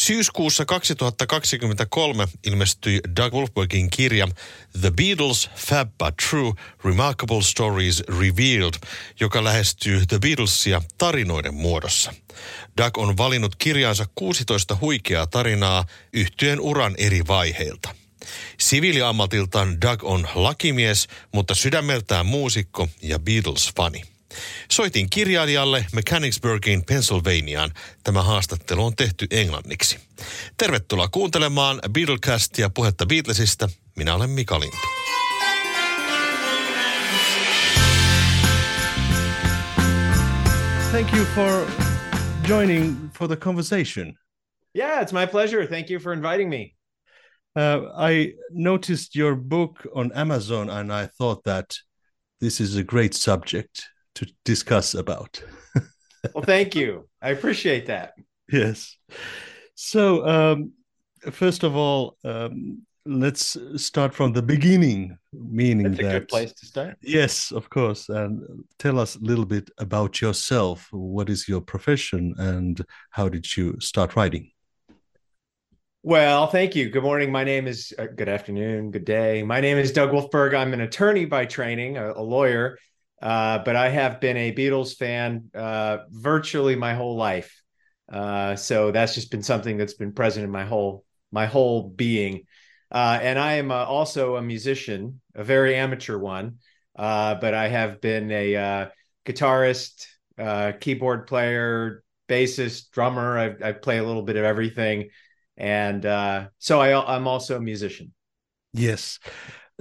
Syyskuussa 2023 ilmestyi Doug Wolfbergin kirja The Beatles, Fab But True, Remarkable Stories Revealed, joka lähestyy The Beatlesia tarinoiden muodossa. Doug on valinnut kirjaansa 16 huikeaa tarinaa yhtyen uran eri vaiheilta. Siviiliammatiltaan Doug on lakimies, mutta sydämeltään muusikko ja Beatles-fani. Soitin kirjailijalle Mechanicsburgin Pennsylvaniaan. Tämä haastattelu on tehty englanniksi. Tervetuloa kuuntelemaan Beatlecastia puhetta Beatlesista. Minä olen Mika Lintu. Thank you for joining for the conversation. Yeah, it's my pleasure. Thank you for inviting me. Uh, I noticed your book on Amazon and I thought that this is a great subject to discuss about. well, thank you. I appreciate that. Yes. So, um, first of all, um, let's start from the beginning, meaning That's a that good place to start. Yes, of course. And tell us a little bit about yourself. What is your profession and how did you start writing? Well, thank you. Good morning. My name is, uh, good afternoon, good day. My name is Doug Wolfberg. I'm an attorney by training, a, a lawyer, uh, but I have been a Beatles fan uh, virtually my whole life. Uh, so that's just been something that's been present in my whole my whole being. Uh, and I am uh, also a musician, a very amateur one, but I have been a guitarist, keyboard player, bassist, drummer. I, I, play a little bit of everything, and so I, I'm also a musician. Yes.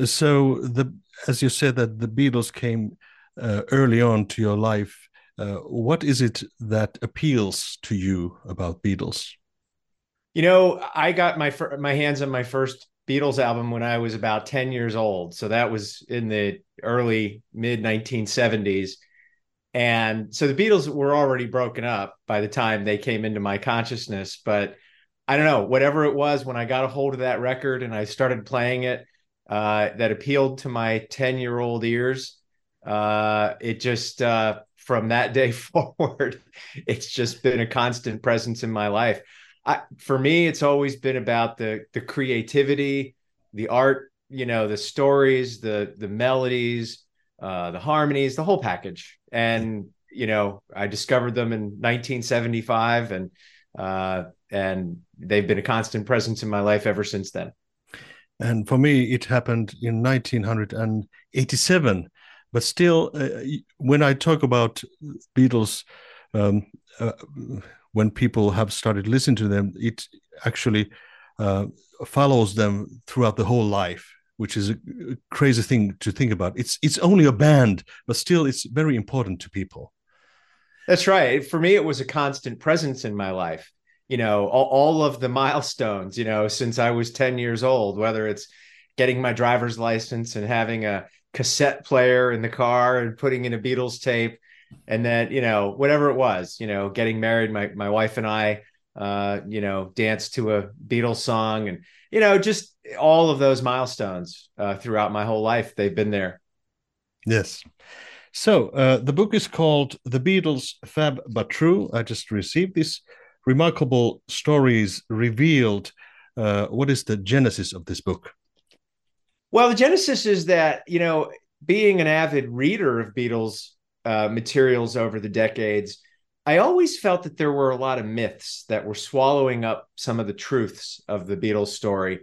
So the as you said that the Beatles came uh, early on to your life. Uh, what is it that appeals to you about Beatles? You know, I got my my hands on my first Beatles album when I was about 10 years old. So that was in the early mid 1970s. And so the Beatles were already broken up by the time they came into my consciousness. But I don't know, whatever it was, when I got a hold of that record and I started playing it, uh, that appealed to my 10 year old ears uh, it just uh, from that day forward, it's just been a constant presence in my life. I, for me, it's always been about the the creativity, the art, you know, the stories, the the melodies, uh, the harmonies, the whole package. And you know, I discovered them in 1975, and uh, and they've been a constant presence in my life ever since then. And for me, it happened in 1987 but still, uh, when I talk about Beatles, um, uh, when people have started listening to them, it actually uh, follows them throughout the whole life, which is a crazy thing to think about. It's it's only a band, but still, it's very important to people. That's right. For me, it was a constant presence in my life. You know, all, all of the milestones. You know, since I was ten years old, whether it's getting my driver's license and having a cassette player in the car and putting in a Beatles tape. And then, you know, whatever it was, you know, getting married, my, my wife and I, uh, you know, danced to a Beatles song and, you know, just all of those milestones uh, throughout my whole life. They've been there. Yes. So uh, the book is called The Beatles Fab But True. I just received this remarkable stories revealed. Uh, what is the genesis of this book? Well, the genesis is that, you know, being an avid reader of Beatles uh, materials over the decades, I always felt that there were a lot of myths that were swallowing up some of the truths of the Beatles story.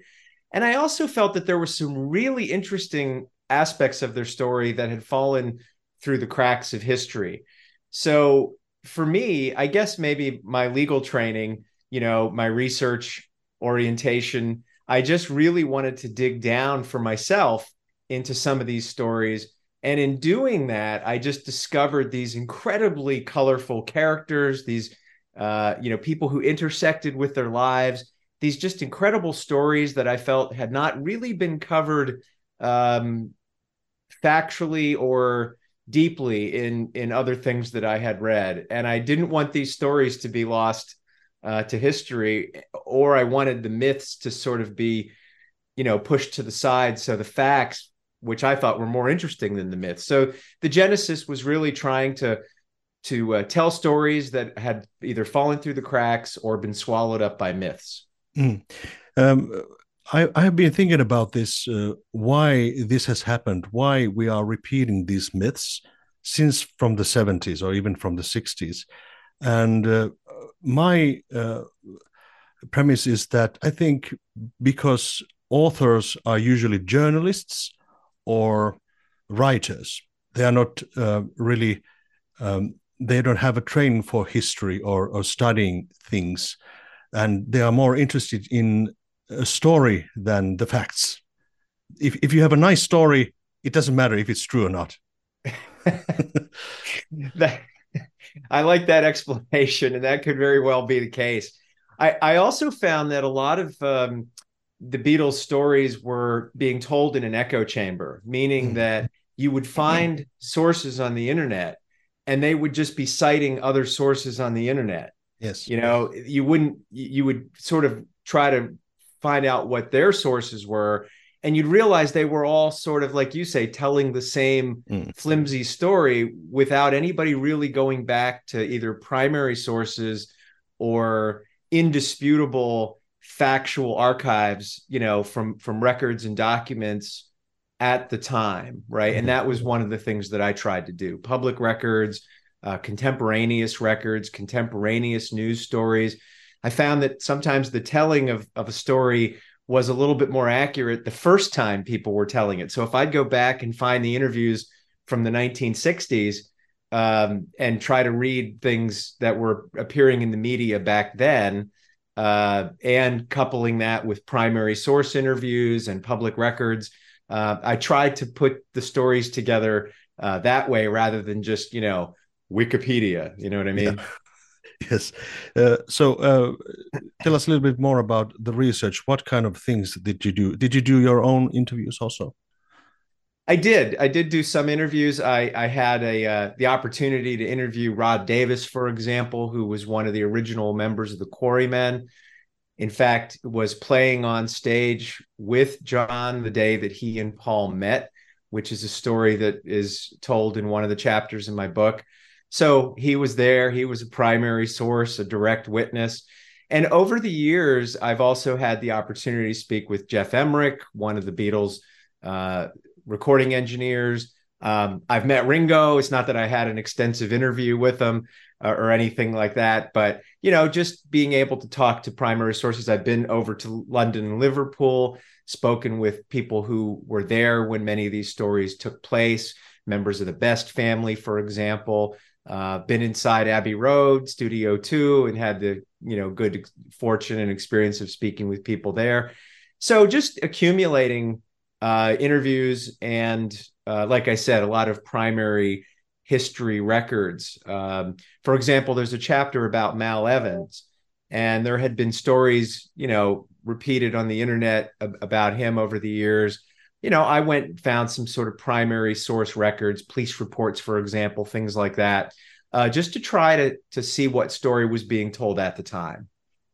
And I also felt that there were some really interesting aspects of their story that had fallen through the cracks of history. So for me, I guess maybe my legal training, you know, my research orientation, I just really wanted to dig down for myself into some of these stories. And in doing that, I just discovered these incredibly colorful characters, these uh, you know, people who intersected with their lives, these just incredible stories that I felt had not really been covered um, factually or deeply in in other things that I had read. And I didn't want these stories to be lost uh, to history, or I wanted the myths to sort of be, you know, pushed to the side. So the facts, which I thought were more interesting than the myths. So the genesis was really trying to to uh, tell stories that had either fallen through the cracks or been swallowed up by myths. Mm. Um, I, I, have been thinking about this, uh, why this has happened, why we are repeating these myths since from the 70s or even from the 60s. And uh, my uh, premise is that I think because authors are usually journalists or writers, they are not uh, really um, they don't have a training for history or, or studying things. And they are more interested in a story than the facts. If, if you have a nice story it doesn't matter if it's true or not. That, i like that explanation and that could very well be the case i, I also found that a lot of um, the beatles stories were being told in an echo chamber meaning mm-hmm. that you would find sources on the internet and they would just be citing other sources on the internet. Yes. You know, you wouldn't, you would sort of try to find out what their sources were. And you'd realize they were all sort of, like you say, telling the same mm. flimsy story without anybody really going back to either primary sources or indisputable factual archives, you know, from from records and documents at the time, right? And that was one of the things that I tried to do public records, uh, contemporaneous records, contemporaneous news stories. I found that sometimes the telling of, of a story was a little bit more accurate the first time people were telling it. So if I'd go back and find the interviews from the 1960s um, and try to read things that were appearing in the media back then, uh, and coupling that with primary source interviews and public records, uh, I tried to put the stories together uh, that way rather than just you know Wikipedia. You know what I mean? Yeah. Yes. Uh, so, uh, tell us a little bit more about the research. What kind of things did you do? Did you do your own interviews also? I did. I did do some interviews. I, I had a uh, the opportunity to interview Rod Davis, for example, who was one of the original members of the Quarrymen in fact, was playing on stage with John the day that he and Paul met, which is a story that is told in one of the chapters in my book. So he was there. He was a primary source, a direct witness. And over the years, I've also had the opportunity to speak with Geoff Emerick, one of the Beatles uh, recording engineers. Um, I've met Ringo. It's not that I had an extensive interview with him, uh, or anything like that. But you know, just being able to talk to primary sources. I've been over to London and Liverpool, spoken with people who were there when many of these stories took place. Members of the Best family, for example, uh, been inside Abbey Road Studio Two, and had the you know good fortune and experience of speaking with people there. So just accumulating uh, interviews and, uh, like I said, a lot of primary history records. Um, for example, there's a chapter about Mal Evans, and there had been stories, you know, repeated on the internet about him over the years. You know, I went and found some sort of primary source records, police reports, for example, things like that, uh, just to try to to see what story was being told at the time.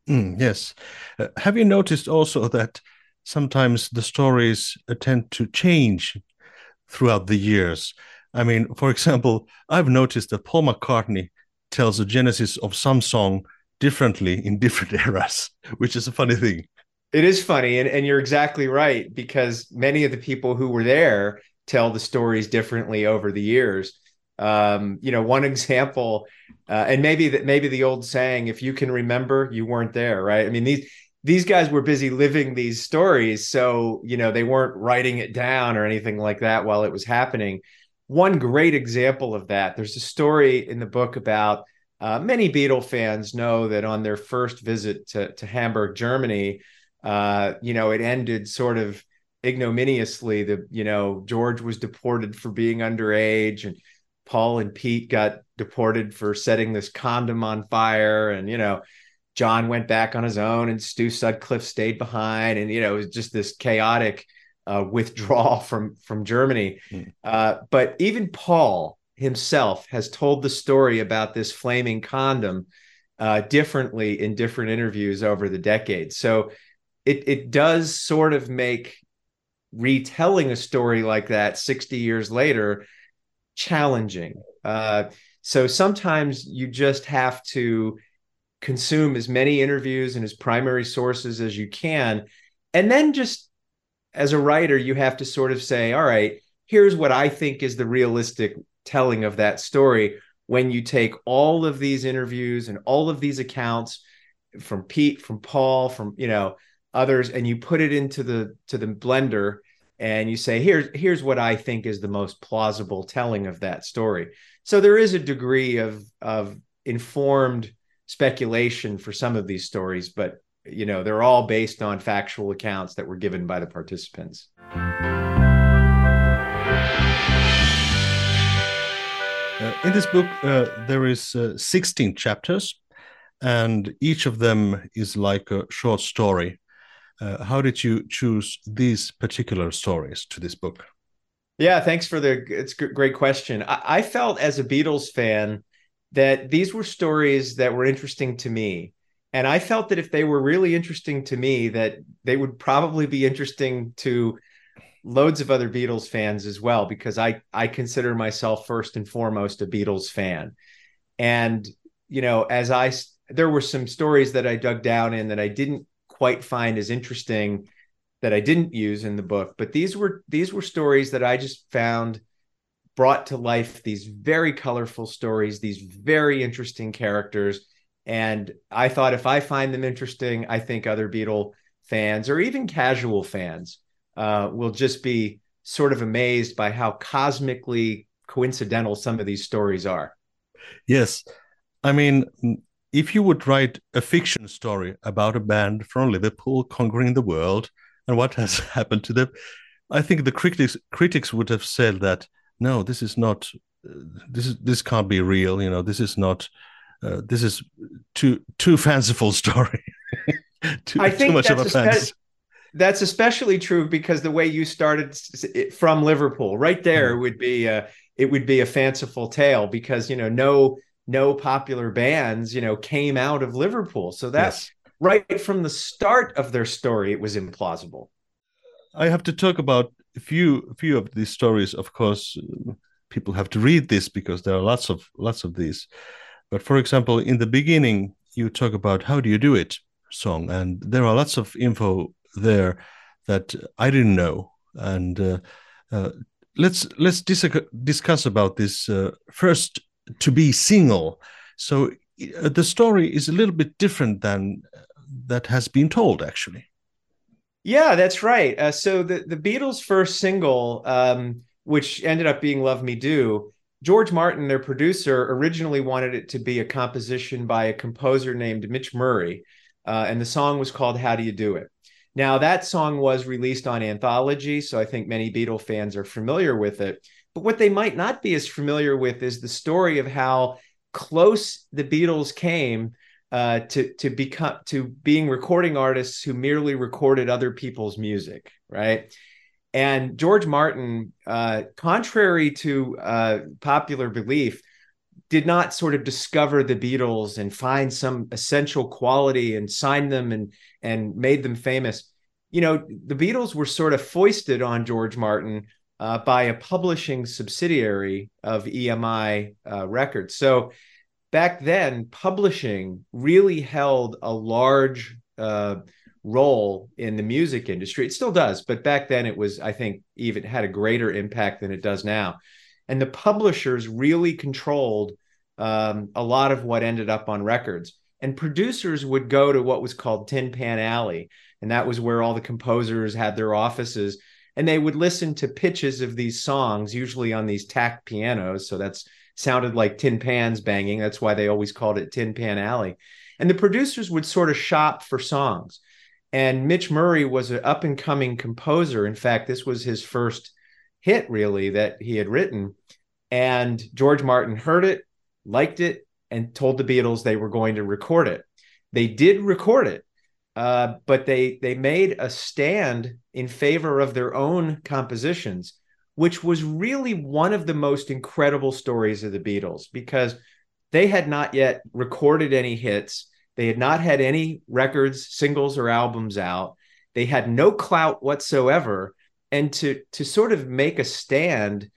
Mm, yes. Uh, have you noticed also that sometimes the stories tend to change throughout the years? I mean, for example, I've noticed that Paul McCartney tells the genesis of some song differently in different eras, which is a funny thing. It is funny, and, and you're exactly right because many of the people who were there tell the stories differently over the years. Um, you know, one example, uh, and maybe that maybe the old saying, "If you can remember, you weren't there." Right? I mean these these guys were busy living these stories, so you know they weren't writing it down or anything like that while it was happening one great example of that there's a story in the book about uh, many Beatle fans know that on their first visit to, to Hamburg, Germany, uh, you know, it ended sort of ignominiously. The you know George was deported for being underage, and Paul and Pete got deported for setting this condom on fire, and you know John went back on his own, and Stu Sutcliffe stayed behind, and you know it was just this chaotic uh, withdrawal from from Germany. Mm. Uh, but even Paul himself has told the story about this flaming condom uh, differently in different interviews over the decades. So it it does sort of make retelling a story like that 60 years later challenging. Uh, So sometimes you just have to consume as many interviews and as primary sources as you can. And then just as a writer, you have to sort of say, all right, here's what I think is the realistic telling of that story when you take all of these interviews and all of these accounts from Pete, from Paul, from you know others, and you put it into the to the blender and you say, here's here's what I think is the most plausible telling of that story. So there is a degree of of informed speculation for some of these stories, but you know they're all based on factual accounts that were given by the participants. Uh, in this book, uh, there is uh, 16 chapters, and each of them is like a short story. Uh, how did you choose these particular stories to this book? Yeah, thanks for the. It's great question. I, I felt as a Beatles fan that these were stories that were interesting to me and i felt that if they were really interesting to me that they would probably be interesting to loads of other beatles fans as well because i i consider myself first and foremost a beatles fan and you know as i there were some stories that i dug down in that i didn't quite find as interesting that i didn't use in the book but these were these were stories that i just found brought to life these very colorful stories these very interesting characters and I thought if I find them interesting, I think other Beatle fans or even casual fans uh, will just be sort of amazed by how cosmically coincidental some of these stories are. Yes. I mean, if you would write a fiction story about a band from Liverpool conquering the world and what has happened to them, I think the critics critics would have said that no, this is not, uh, this is this can't be real. You know, this is not uh, this is too too fanciful story. too, I think too much of a fans. That's especially true because the way you started from Liverpool, right there, mm. would be a, it would be a fanciful tale because you know no no popular bands you know came out of Liverpool, so that's yes. right from the start of their story it was implausible. I have to talk about a few a few of these stories. Of course, people have to read this because there are lots of lots of these. But for example, in the beginning, you talk about how do you do it song, and there are lots of info there that I didn't know. And uh, uh, let's let's dis- discuss about this uh, first to be single. So uh, the story is a little bit different than that has been told, actually. Yeah, that's right. Uh, so the the Beatles' first single, um, which ended up being "Love Me Do," George Martin, their producer, originally wanted it to be a composition by a composer named Mitch Murray, uh, and the song was called "How Do You Do It." Now that song was released on Anthology, so I think many Beatle fans are familiar with it. But what they might not be as familiar with is the story of how close the Beatles came uh, to to become to being recording artists who merely recorded other people's music, right? And George Martin, uh, contrary to uh, popular belief, did not sort of discover the Beatles and find some essential quality and sign them and and made them famous. You know, the Beatles were sort of foisted on George Martin uh, by a publishing subsidiary of EMI uh, Records. So back then, publishing really held a large uh, role in the music industry. It still does, but back then it was, I think, even had a greater impact than it does now. And the publishers really controlled um, a lot of what ended up on records. And producers would go to what was called Tin Pan Alley. And that was where all the composers had their offices. And they would listen to pitches of these songs, usually on these tack pianos. So that's sounded like tin pans banging. That's why they always called it Tin Pan Alley. And the producers would sort of shop for songs. And Mitch Murray was an up and coming composer. In fact, this was his first hit, really, that he had written. And George Martin heard it, liked it, and told the Beatles they were going to record it. They did record it, uh, but they they made a stand in favor of their own compositions, which was really one of the most incredible stories of the Beatles because they had not yet recorded any hits they had not had any records, singles, or albums out. They had no clout whatsoever. And to to sort of make a stand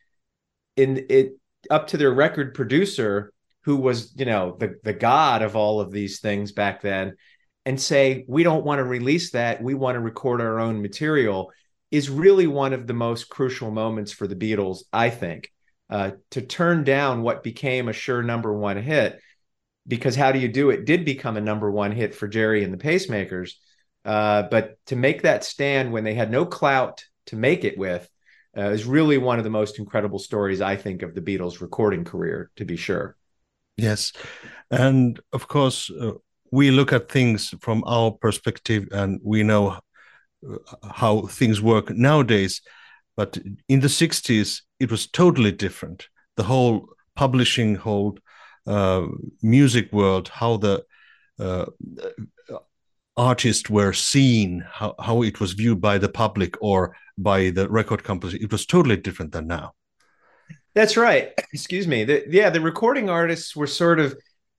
in it up to their record producer who was, you know, the the god of all of these things back then, and say we don't want to release that, we want to record our own material, is really one of the most crucial moments for the Beatles, I think. Uh, to turn down what became a sure number one hit, because how do you do it? Did become a number one hit for Gerry and the Pacemakers, uh, but to make that stand when they had no clout to make it with uh, is really one of the most incredible stories I think of the Beatles' recording career, to be sure. Yes, and of course uh, we look at things from our perspective, and we know uh, how things work nowadays. But in the '60s, it was totally different. The whole publishing, whole uh, music world, how the uh, artists were seen, how, how it was viewed by the public or by the record company, it was totally different than now. That's right. Excuse me. The, yeah, the recording artists were sort of,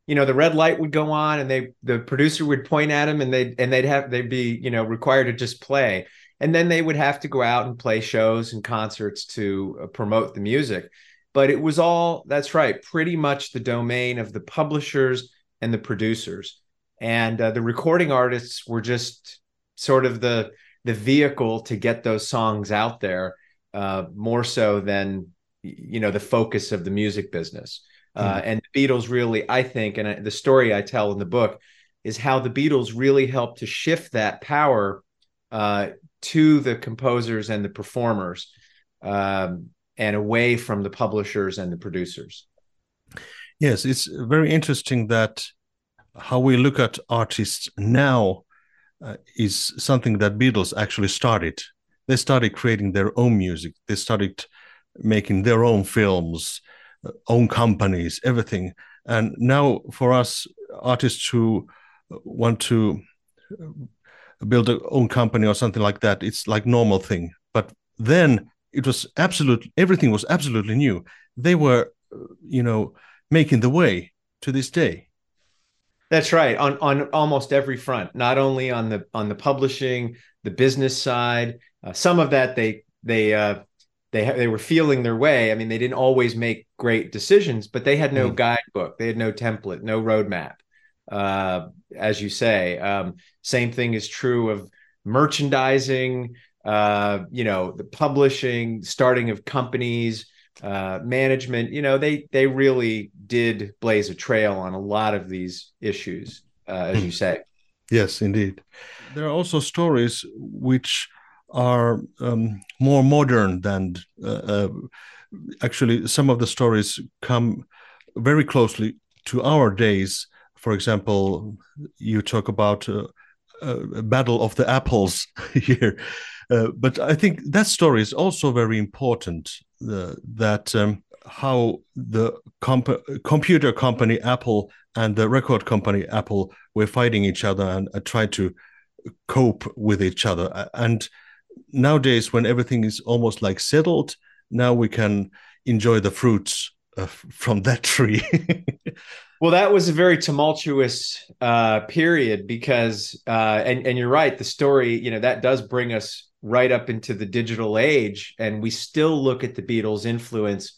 you know, the red light would go on, and they the producer would point at them, and they and they'd have they'd be you know required to just play, and then they would have to go out and play shows and concerts to uh, promote the music. But it was all that's right, pretty much the domain of the publishers and the producers and uh, the recording artists were just sort of the the vehicle to get those songs out there uh, more so than you know the focus of the music business. Uh, hmm. and the beatles really i think and I, the story i tell in the book is how the beatles really helped to shift that power uh, to the composers and the performers um, and away from the publishers and the producers yes it's very interesting that how we look at artists now uh, is something that Beatles actually started. They started creating their own music. They started making their own films, own companies, everything. And now, for us artists who want to uh, build their own company or something like that, it's like normal thing. But then it was absolute. Everything was absolutely new. They were, uh, you know, making the way to this day. That's right. On on almost every front, not only on the on the publishing, the business side. Uh, some of that they they uh, they they were feeling their way. I mean, they didn't always make great decisions, but they had no mm. guidebook. They had no template, no roadmap. Uh, as you say, um, same thing is true of merchandising. Uh, you know, the publishing, starting of companies uh, management, you know, they they really did blaze a trail on a lot of these issues, uh, as you say. Yes, indeed. There are also stories which are um, more modern than uh, uh, actually some of the stories come very closely to our days. For example, you talk about uh, a battle of the apples here. Uh, but I think that story is also very important. Uh, that um, how the comp- computer company Apple and the record company Apple were fighting each other and uh, tried to cope with each other. And nowadays, when everything is almost like settled, now we can enjoy the fruits uh, from that tree. well, that was a very tumultuous uh, period because, uh, and and you're right, the story, you know, that does bring us right up into the digital age, and we still look at the Beatles' influence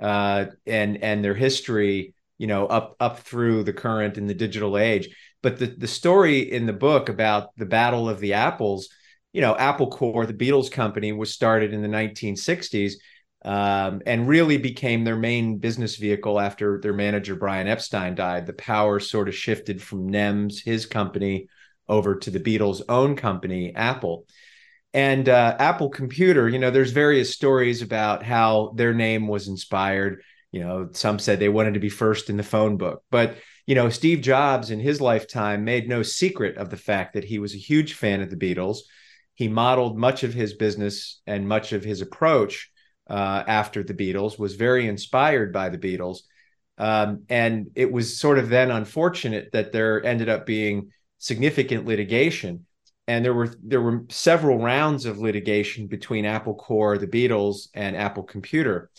uh, and and their history, you know, up up through the current in the digital age. But the the story in the book about the Battle of the Apples, you know, Apple Corps, the Beatles company, was started in the 1960s. Um, and really became their main business vehicle after their manager Brian Epstein died. The power sort of shifted from NEMS, his company, over to the Beatles' own company, Apple and uh, Apple Computer, you know, there's various stories about how their name was inspired. You know, some said they wanted to be first in the phone book, but you know, Steve Jobs in his lifetime made no secret of the fact that he was a huge fan of the Beatles. He modeled much of his business and much of his approach uh, after the Beatles, was very inspired by the Beatles. Um, and it was sort of then unfortunate that there ended up being significant litigation and there were there were several rounds of litigation between Apple Corps, the Beatles, and Apple Computer.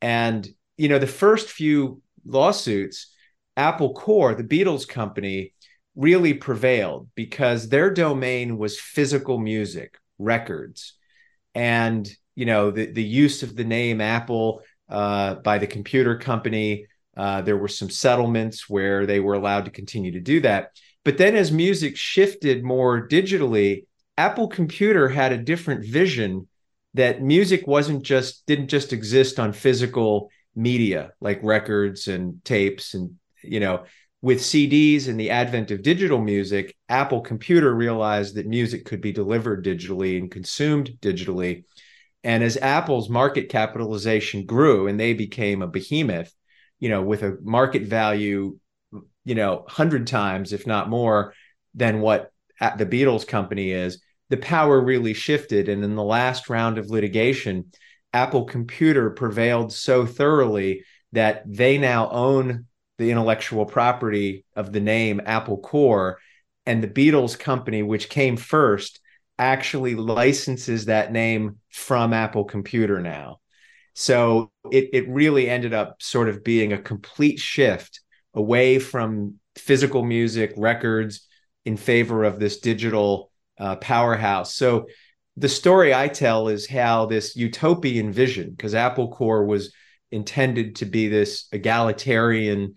And you know, the first few lawsuits, Apple Corps, the Beatles company, really prevailed because their domain was physical music, records, and you know the the use of the name Apple uh, by the computer company Uh, there were some settlements where they were allowed to continue to do that. But then as music shifted more digitally, Apple Computer had a different vision that music wasn't just didn't just exist on physical media like records and tapes and you know with CDs and the advent of digital music, Apple Computer realized that music could be delivered digitally and consumed digitally. And as Apple's market capitalization grew and they became a behemoth, you know, with a market value, you know, 100 times, if not more, than what the Beatles company is, the power really shifted. And in the last round of litigation, Apple Computer prevailed so thoroughly that they now own the intellectual property of the name Apple Corps. and the Beatles company, which came first, actually licenses that name from Apple Computer now. So it it really ended up sort of being a complete shift away from physical music records in favor of this digital uh, powerhouse. So the story I tell is how this utopian vision, because Apple Corps was intended to be this egalitarian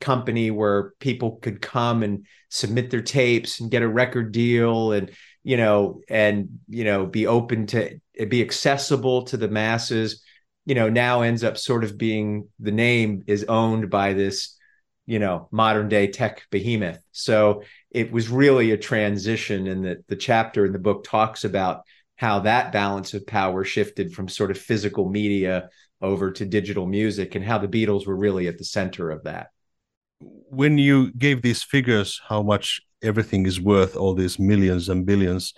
company where people could come and submit their tapes and get a record deal and you know and you know be open to be accessible to the masses you know now ends up sort of being the name is owned by this you know modern day tech behemoth. So it was really a transition and the, the chapter in the book talks about how that balance of power shifted from sort of physical media over to digital music and how the Beatles were really at the center of that. When you gave these figures, how much everything is worth, all these millions and billions,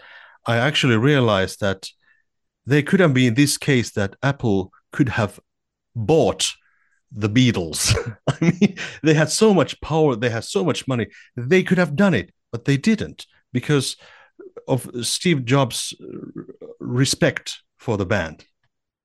I actually realized that there could have been this case that Apple could have bought the Beatles. I mean, they had so much power, they had so much money, they could have done it, but they didn't because of Steve Jobs' respect for the band.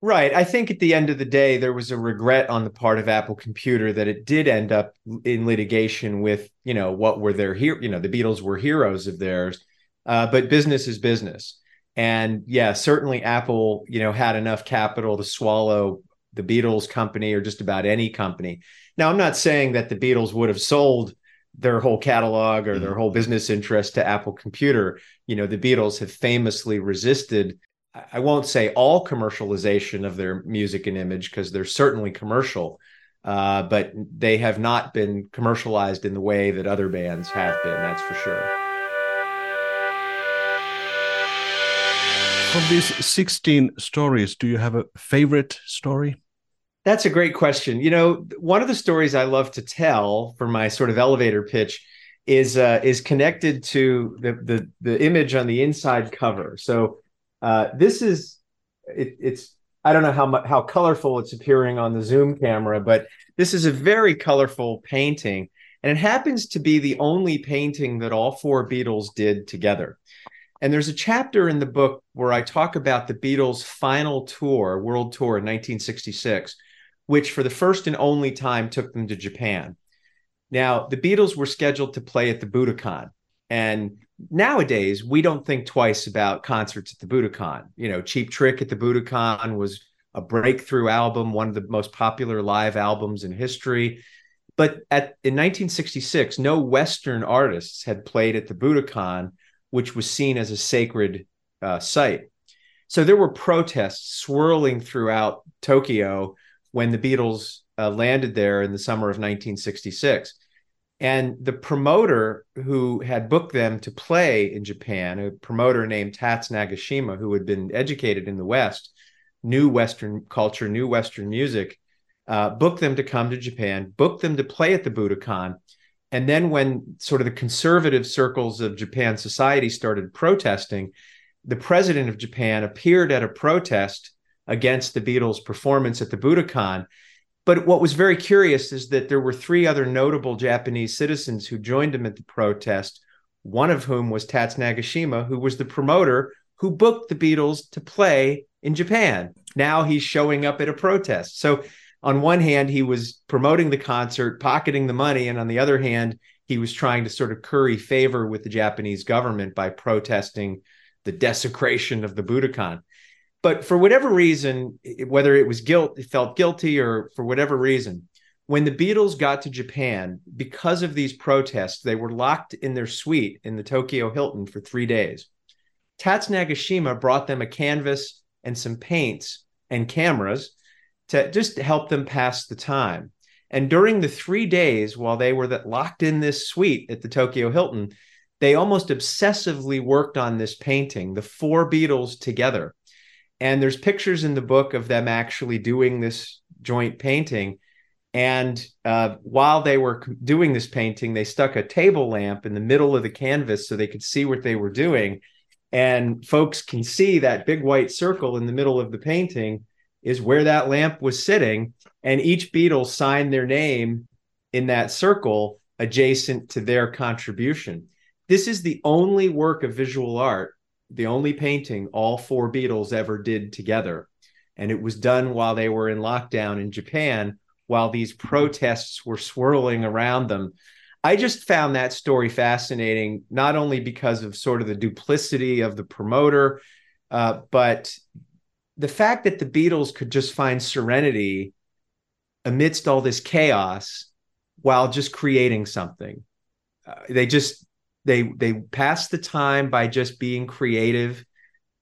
Right. I think at the end of the day, there was a regret on the part of Apple Computer that it did end up in litigation with, you know, what were their here, you know, the Beatles were heroes of theirs. Uh, but business is business. And yeah, certainly Apple, you know, had enough capital to swallow the Beatles company or just about any company. Now, I'm not saying that the Beatles would have sold their whole catalog or their mm-hmm. whole business interest to Apple Computer. You know, the Beatles have famously resisted I won't say all commercialization of their music and image because they're certainly commercial, uh, but they have not been commercialized in the way that other bands have been. That's for sure. From these 16 stories, do you have a favorite story? That's a great question. You know, one of the stories I love to tell for my sort of elevator pitch is uh, is connected to the, the the image on the inside cover. So uh, this is it, it's I don't know how how colorful it's appearing on the Zoom camera, but this is a very colorful painting, and it happens to be the only painting that all four Beatles did together. And there's a chapter in the book where I talk about the Beatles' final tour, world tour in 1966, which for the first and only time took them to Japan. Now, the Beatles were scheduled to play at the Budokan, and nowadays we don't think twice about concerts at the Budokan. You know, Cheap Trick at the Budokan was a breakthrough album, one of the most popular live albums in history. But at in 1966, no Western artists had played at the Budokan, which was seen as a sacred uh, site. So there were protests swirling throughout Tokyo when the Beatles uh, landed there in the summer of 1966. And the promoter who had booked them to play in Japan, a promoter named Tats Nagashima, who had been educated in the West, knew Western culture, knew Western music, uh, booked them to come to Japan, booked them to play at the Budokan. And then, when sort of the conservative circles of Japan society started protesting, the president of Japan appeared at a protest against the Beatles' performance at the Budokan but what was very curious is that there were three other notable Japanese citizens who joined him at the protest, one of whom was Tats Nagashima, who was the promoter who booked the Beatles to play in Japan. Now he's showing up at a protest. So, on one hand, he was promoting the concert, pocketing the money, and on the other hand, he was trying to sort of curry favor with the Japanese government by protesting the desecration of the Budokan but for whatever reason, whether it was guilt, it felt guilty, or for whatever reason, when the Beatles got to Japan, because of these protests, they were locked in their suite in the Tokyo Hilton for three days. Tats Nagashima brought them a canvas and some paints and cameras to just help them pass the time. And during the three days while they were locked in this suite at the Tokyo Hilton, they almost obsessively worked on this painting, the four Beatles together. And there's pictures in the book of them actually doing this joint painting. And uh, while they were doing this painting, they stuck a table lamp in the middle of the canvas so they could see what they were doing. And folks can see that big white circle in the middle of the painting is where that lamp was sitting. And each Beatle signed their name in that circle adjacent to their contribution. This is the only work of visual art, the only painting all four Beatles ever did together. And it was done while they were in lockdown in Japan, while these protests were swirling around them. I just found that story fascinating, not only because of sort of the duplicity of the promoter, uh, but the fact that the Beatles could just find serenity amidst all this chaos while just creating something. Uh, they just they they passed the time by just being creative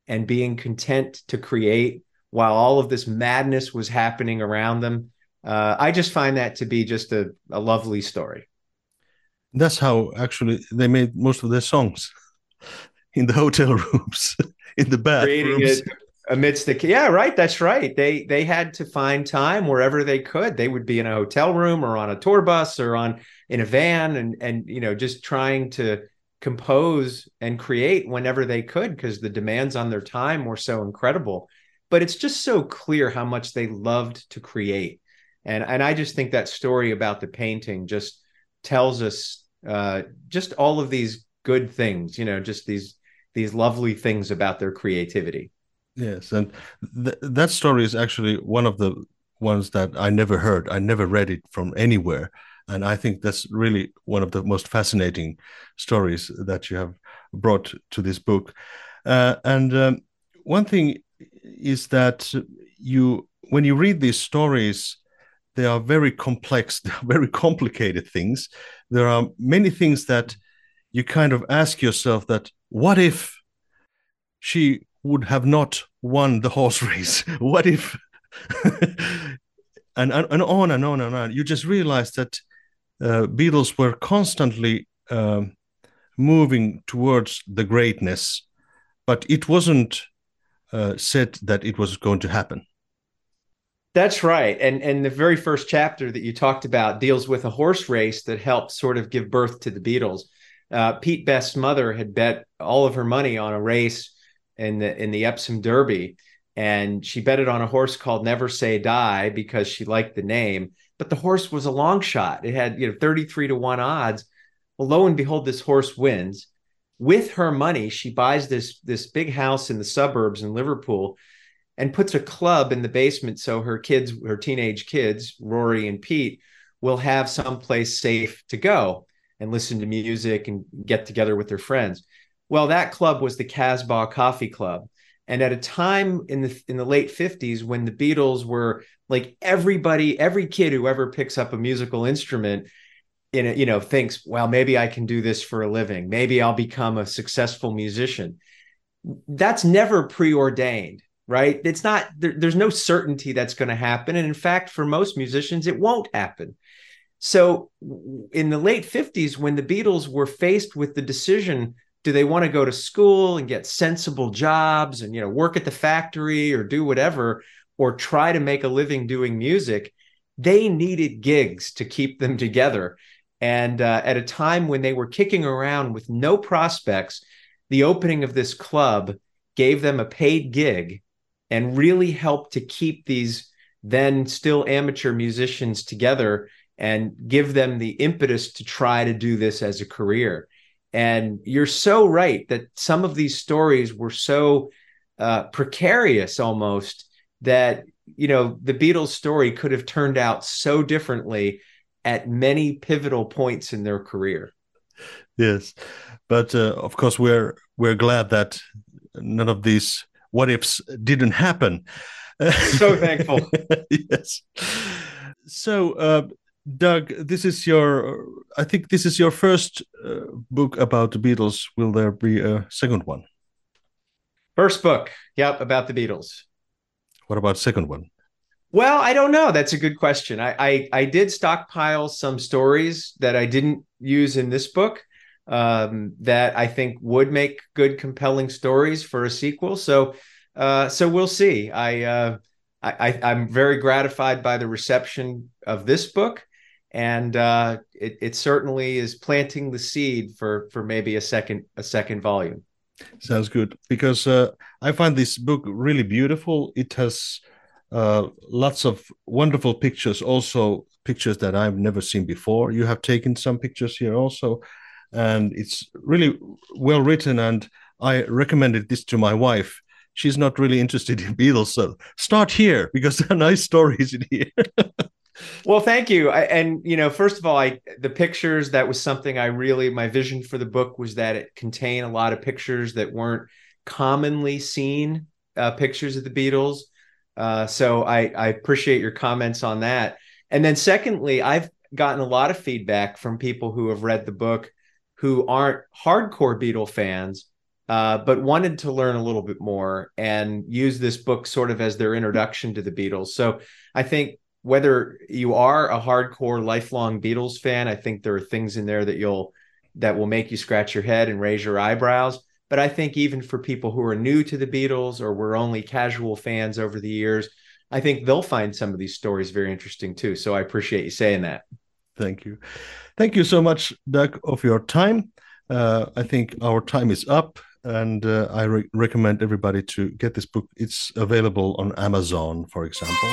and being content to create while all of this madness was happening around them. Uh, I just find that to be just a, a lovely story. That's how actually they made most of their songs in the hotel rooms, in the bathrooms. amidst the yeah, right. That's right. They they had to find time wherever they could. They would be in a hotel room or on a tour bus or on in a van and and you know just trying to compose and create whenever they could because the demands on their time were so incredible. But it's just so clear how much they loved to create. And, and I just think that story about the painting just tells us uh, just all of these good things, you know, just these these lovely things about their creativity. Yes, and th- that story is actually one of the ones that I never heard. I never read it from anywhere. And I think that's really one of the most fascinating stories that you have brought to this book. Uh, and um, one thing is that you, when you read these stories, they are very complex, they are very complicated things. There are many things that you kind of ask yourself that what if she would have not won the horse race? what if and, and, on and on and on. You just realize that Beatles were constantly uh, moving towards the greatness, but it wasn't uh, said that it was going to happen. That's right, and and the very first chapter that you talked about deals with a horse race that helped sort of give birth to the Beatles. Uh, Pete Best's mother had bet all of her money on a race in the in the Epsom Derby, and she bet it on a horse called Never Say Die because she liked the name but the horse was a long shot. It had, you know, 33 to 1 odds. Well, lo and behold, this horse wins. With her money, she buys this this big house in the suburbs in Liverpool and puts a club in the basement so her kids, her teenage kids, Rory and Pete, will have someplace safe to go and listen to music and get together with their friends. Well, that club was the Casbah Coffee Club. And at a time in the in the late 50s when the Beatles were like everybody every kid who ever picks up a musical instrument in a, you know thinks well maybe i can do this for a living. Maybe i'll become a successful musician. That's never preordained right? It's not there, there's no certainty that's going to happen. And in fact for most musicians it won't happen. So in the late 50s when the beatles were faced with the decision do they want to go to school and get sensible jobs and you know work at the factory or do whatever or try to make a living doing music, they needed gigs to keep them together. And uh, at a time when they were kicking around with no prospects, the opening of this club gave them a paid gig and really helped to keep these then still amateur musicians together and give them the impetus to try to do this as a career. And you're so right that some of these stories were so uh, precarious almost that you know the Beatles story could have turned out so differently at many pivotal points in their career. Yes, but uh, of course we're we're glad that none of these what ifs didn't happen. So thankful. yes. So uh, Doug, this is your, I think this is your first uh, book about the Beatles. Will there be a second one? First book, yep, about the Beatles. What about second one? Well, I don't know. That's a good question. I, I, I did stockpile some stories that I didn't use in this book um, that I think would make good, compelling stories for a sequel. So, uh, so we'll see. I, uh, I, I'm very gratified by the reception of this book, and uh, it, it certainly is planting the seed for for maybe a second a second volume. Sounds good because uh, I find this book really beautiful. It has uh, lots of wonderful pictures, also pictures that I've never seen before. You have taken some pictures here also, and it's really well written. And I recommended this to my wife. She's not really interested in Beatles, so start here because there are nice stories in here. well thank you. I, and you know first of all i the pictures that was something i really my vision for the book was that it contained a lot of pictures that weren't commonly seen uh, pictures of the beatles. Uh, so I, I appreciate your comments on that. And then secondly i've gotten a lot of feedback from people who have read the book who aren't hardcore beatle fans uh, but wanted to learn a little bit more and use this book sort of as their introduction to the beatles. So i think whether you are a hardcore lifelong Beatles fan, I think there are things in there that you'll that will make you scratch your head and raise your eyebrows. But I think even for people who are new to the Beatles or were only casual fans over the years, I think they'll find some of these stories very interesting too. So I appreciate you saying that. Thank you. Thank you so much, Doug, of your time. Uh, I think our time is up, and uh, I re- recommend everybody to get this book. It's available on Amazon, for example.